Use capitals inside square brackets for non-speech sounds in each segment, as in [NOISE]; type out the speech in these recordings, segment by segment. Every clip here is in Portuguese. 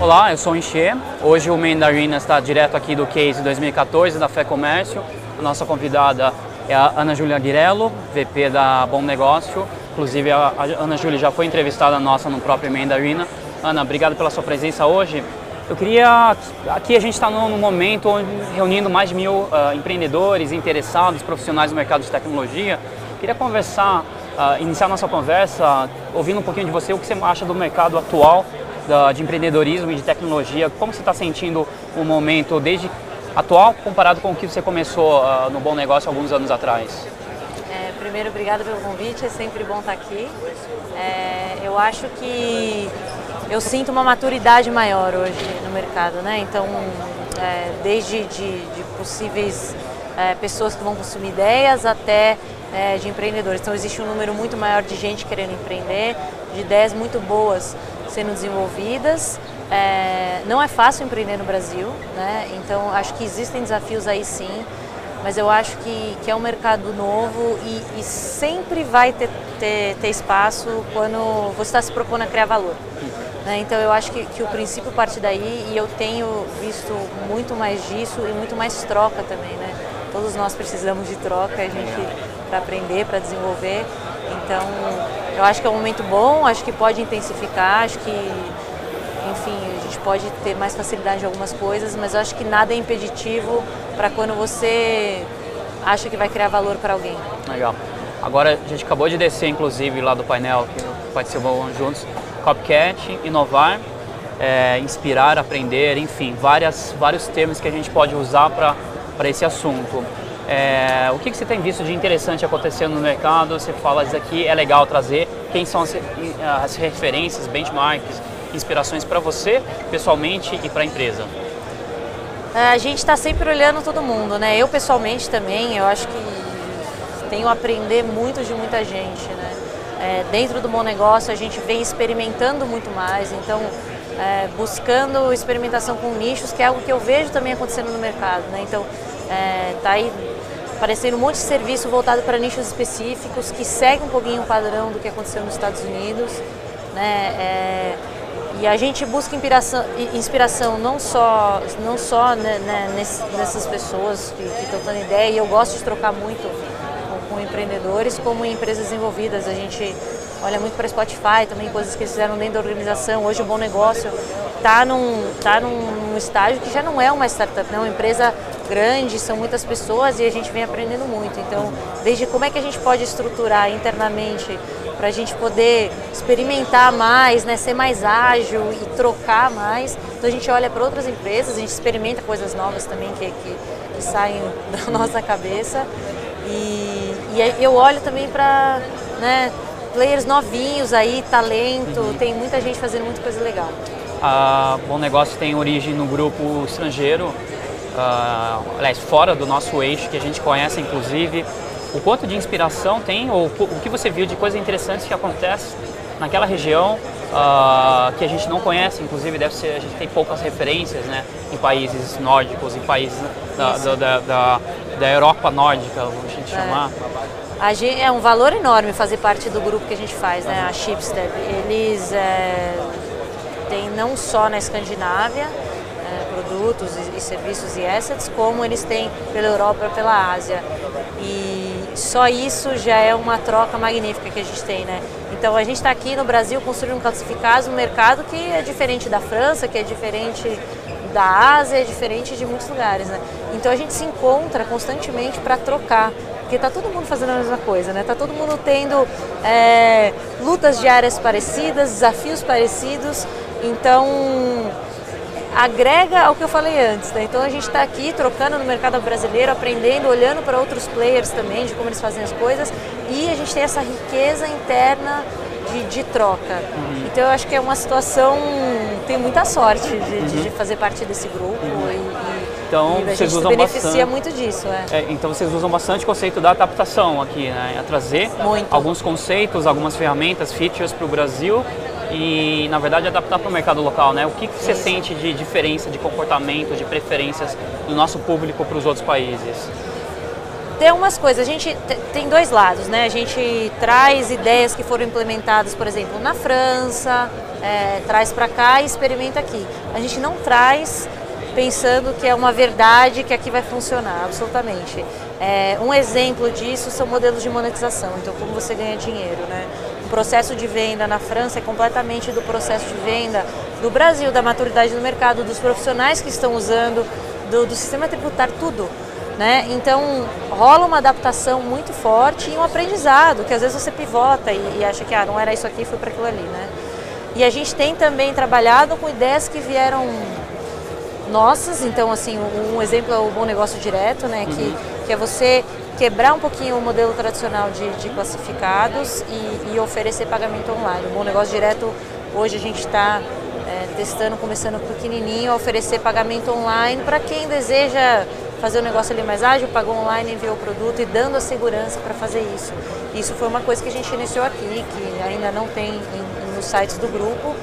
Olá, eu sou o. Hoje o Mandarina está direto aqui do Case 2014 da Fé Comércio. A nossa convidada é a Ana Júlia Guirello, VP da Bom Negócio. Inclusive a Ana Júlia já foi entrevistada nossa no próprio Mandarina. Ana, obrigado pela sua presença hoje. Eu queria. Aqui a gente está num momento onde, reunindo mais de mil uh, empreendedores, interessados, profissionais do mercado de tecnologia. Queria conversar, uh, iniciar nossa conversa ouvindo um pouquinho de você, o que você acha do mercado atual de empreendedorismo e de tecnologia. Como você está sentindo o momento desde atual comparado com o que você começou uh, no Bom Negócio alguns anos atrás? É, primeiro, obrigada pelo convite, é sempre bom estar aqui. É, eu acho que eu sinto uma maturidade maior hoje no mercado, né? Então, é, desde de, de possíveis é, pessoas que vão consumir ideias até é, de empreendedores. Então, existe um número muito maior de gente querendo empreender, de ideias muito boas sendo desenvolvidas. É, não é fácil empreender no Brasil, né? Então, acho que existem desafios aí sim mas eu acho que, que é um mercado novo e, e sempre vai ter, ter, ter, espaço quando você está se propondo a criar valor. Né? Então eu acho que, que o princípio parte daí e eu tenho visto muito mais disso e muito mais troca também, né? Todos nós precisamos de troca, a gente para aprender, para desenvolver. Então eu acho que é um momento bom, acho que pode intensificar, acho que enfim, a gente pode ter mais facilidade em algumas coisas, mas eu acho que nada é impeditivo para quando você acha que vai criar valor para alguém. Legal. Agora a gente acabou de descer, inclusive, lá do painel que participamos juntos, Copycat, inovar, é, inspirar, aprender, enfim, várias, vários termos que a gente pode usar para esse assunto. É, o que, que, você tem visto de interessante acontecendo no mercado? Você fala, isso aqui é legal trazer. Quem são as, as referências, benchmarks, inspirações para você, pessoalmente e para a empresa? É, a gente está sempre olhando todo mundo, né? Eu pessoalmente também, eu acho que tenho a aprender muito de muita gente, né? É, dentro do bom negócio a gente vem experimentando muito mais, então é, buscando experimentação com nichos, que é algo que eu vejo também acontecendo no mercado, né? Então é, tá aí aparecendo um monte de serviço voltado para nichos específicos que segue um pouquinho o padrão do que aconteceu nos Estados Unidos, né? É, e a gente busca inspiração, inspiração não só, não só né, né, nessas pessoas que, estão dando ideia, e eu gosto de trocar muito com, com empreendedores, como em empresas desenvolvidas. A gente olha muito para Spotify, também coisas que eles fizeram dentro da organização. Hoje o Bom Negócio está num, tá num estágio que já não é uma startup, é uma empresa grande, são muitas pessoas e a gente vem aprendendo muito. Então, desde como é que a gente pode estruturar internamente para a gente poder experimentar mais, né, ser mais ágil e trocar mais. Então a gente olha para outras empresas, a gente experimenta coisas novas também que, que, que saem [LAUGHS] da nossa cabeça. E, e eu olho também para né, players novinhos aí, talento, uhum. tem muita gente fazendo muita coisa legal. A Bom Negócio tem origem no grupo estrangeiro, uh, aliás, fora do nosso eixo, que a gente conhece inclusive o quanto de inspiração tem, ou o que você viu de coisas interessantes que acontece naquela região uh, que a gente não conhece, inclusive deve ser, a gente tem poucas referências né, em países nórdicos, em países da, da, da, da, Europa nórdica, vamos a gente é. chamar. Gente, é um valor enorme fazer parte do grupo que a gente faz, né, a Shipstead. Eles é, têm não só na Escandinávia, é, produtos e, serviços e assets, como eles têm pela Europa pela Ásia. E só isso já é uma troca magnífica que a gente tem, né? Então a gente está aqui no Brasil construindo classificados um mercado que é diferente da França, que é diferente da Ásia, é diferente de muitos lugares, né? Então a gente se encontra constantemente para trocar, porque está todo mundo fazendo a mesma coisa, né? Está todo mundo tendo é, lutas diárias parecidas, desafios parecidos, então agrega ao que eu falei antes. Né? Então a gente está aqui trocando no mercado brasileiro, aprendendo, olhando para outros players também, de como eles fazem as coisas, e a gente tem essa riqueza interna de, de troca. Uhum. Então eu acho que é uma situação, tem muita sorte de, uhum. de fazer parte desse grupo uhum. e, e então, e a vocês gente usam beneficia bastante, muito disso. É. É, então vocês usam bastante o conceito da adaptação aqui, né? A trazer muito. alguns conceitos, algumas ferramentas, features para o Brasil e, na verdade, adaptar para o mercado local, né? O que, que você sente de diferença de comportamento, de preferências do nosso público para os outros países? Tem umas coisas, a gente tem dois lados, né? A gente traz ideias que foram implementadas, por exemplo, na França, é, traz para cá e experimenta aqui. A gente não traz pensando que é uma verdade que aqui vai funcionar, absolutamente. É, um exemplo disso são modelos de monetização, então como você ganha dinheiro, né? O processo de venda na França é completamente do processo de venda do Brasil, da maturidade do mercado, dos profissionais que estão usando, do, do sistema tributário, tudo. Né? Então rola uma adaptação muito forte e um aprendizado, que às vezes você pivota e, e acha que ah, não era isso aqui, foi para aquilo ali. Né? E a gente tem também trabalhado com ideias que vieram nossas, então assim, um exemplo é o Bom Negócio Direto, né? Uhum. Que, que é você quebrar um pouquinho o modelo tradicional de, de classificados e, e, oferecer pagamento online. O Bom Negócio Direto, hoje a gente está é, testando, começando pequenininho, oferecer pagamento online para quem deseja fazer o negócio ali mais ágil, pagou online, enviou o produto e dando a segurança para fazer isso. Isso foi uma coisa que a gente iniciou aqui, que ainda não tem em, nos sites do grupo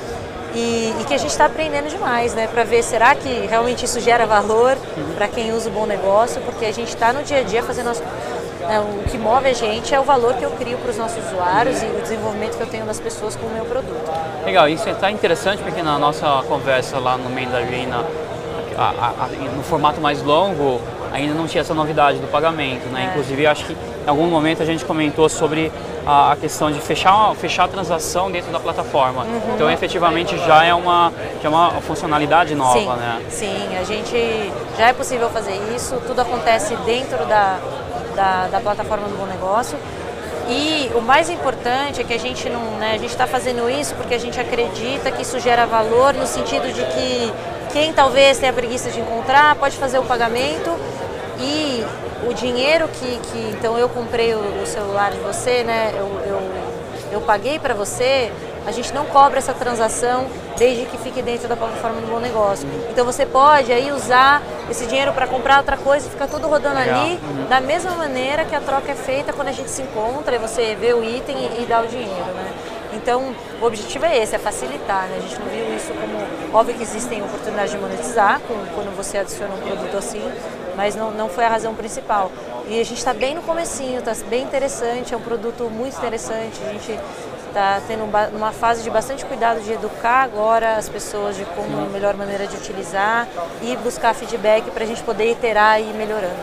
e, e que a gente está aprendendo demais, né? Para ver será que realmente isso gera valor para quem usa o bom negócio, porque a gente está no dia a dia fazendo as, né, o que move a gente é o valor que eu crio para os nossos usuários e o desenvolvimento que eu tenho das pessoas com o meu produto. Legal, isso está interessante porque na nossa conversa lá no Mandarina, no formato mais longo, ainda não tinha essa novidade do pagamento, né? É. Inclusive, acho que em algum momento a gente comentou sobre a, a questão de fechar, fechar a transação dentro da plataforma. Uhum. Então, efetivamente, já é uma, já é uma funcionalidade nova, sim, né? Sim, a gente já é possível fazer isso, tudo acontece dentro da, da, da plataforma do Bom Negócio. E o mais importante é que a gente não, né, a gente está fazendo isso porque a gente acredita que isso gera valor no sentido de que quem talvez tenha preguiça de encontrar pode fazer o pagamento e o dinheiro que, que então eu comprei o, o celular de você, né? Eu, eu, eu paguei para você, a gente não cobra essa transação desde que fique dentro da plataforma do Bom Negócio. Então você pode aí usar esse dinheiro para comprar outra coisa e ficar tudo rodando Legal. ali, uhum. da mesma maneira que a troca é feita quando a gente se encontra e você vê o item e, e dá o dinheiro, né? Então, o objetivo é esse, é facilitar, né? A gente não viu isso como... Óbvio que existem oportunidades de monetizar com, quando você adiciona um produto assim, mas não, não foi a razão principal. E a gente está bem no comecinho, está bem interessante, é um produto muito interessante, a gente está tendo uma fase de bastante cuidado de educar agora as pessoas de como a melhor maneira de utilizar e buscar feedback para a gente poder iterar e ir melhorando.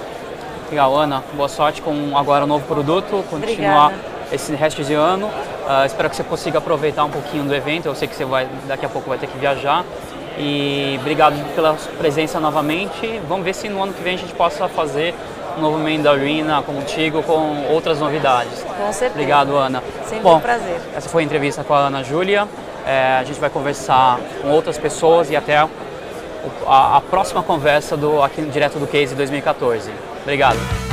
Legal, Ana, boa sorte com agora o novo produto, continuar Obrigada. esse resto de ano. Uh, espero que você consiga aproveitar um pouquinho do evento, eu sei que você vai, daqui a pouco vai ter que viajar. E obrigado pela presença novamente. Vamos ver se no ano que vem a gente possa fazer um novo Mandarina contigo com outras novidades. Com certeza. Obrigado, Ana. Sempre Bom, um prazer. Essa foi a entrevista com a Ana Júlia. É, a gente vai conversar com outras pessoas e até a, a, próxima conversa do, aqui direto do Case 2014. Obrigado.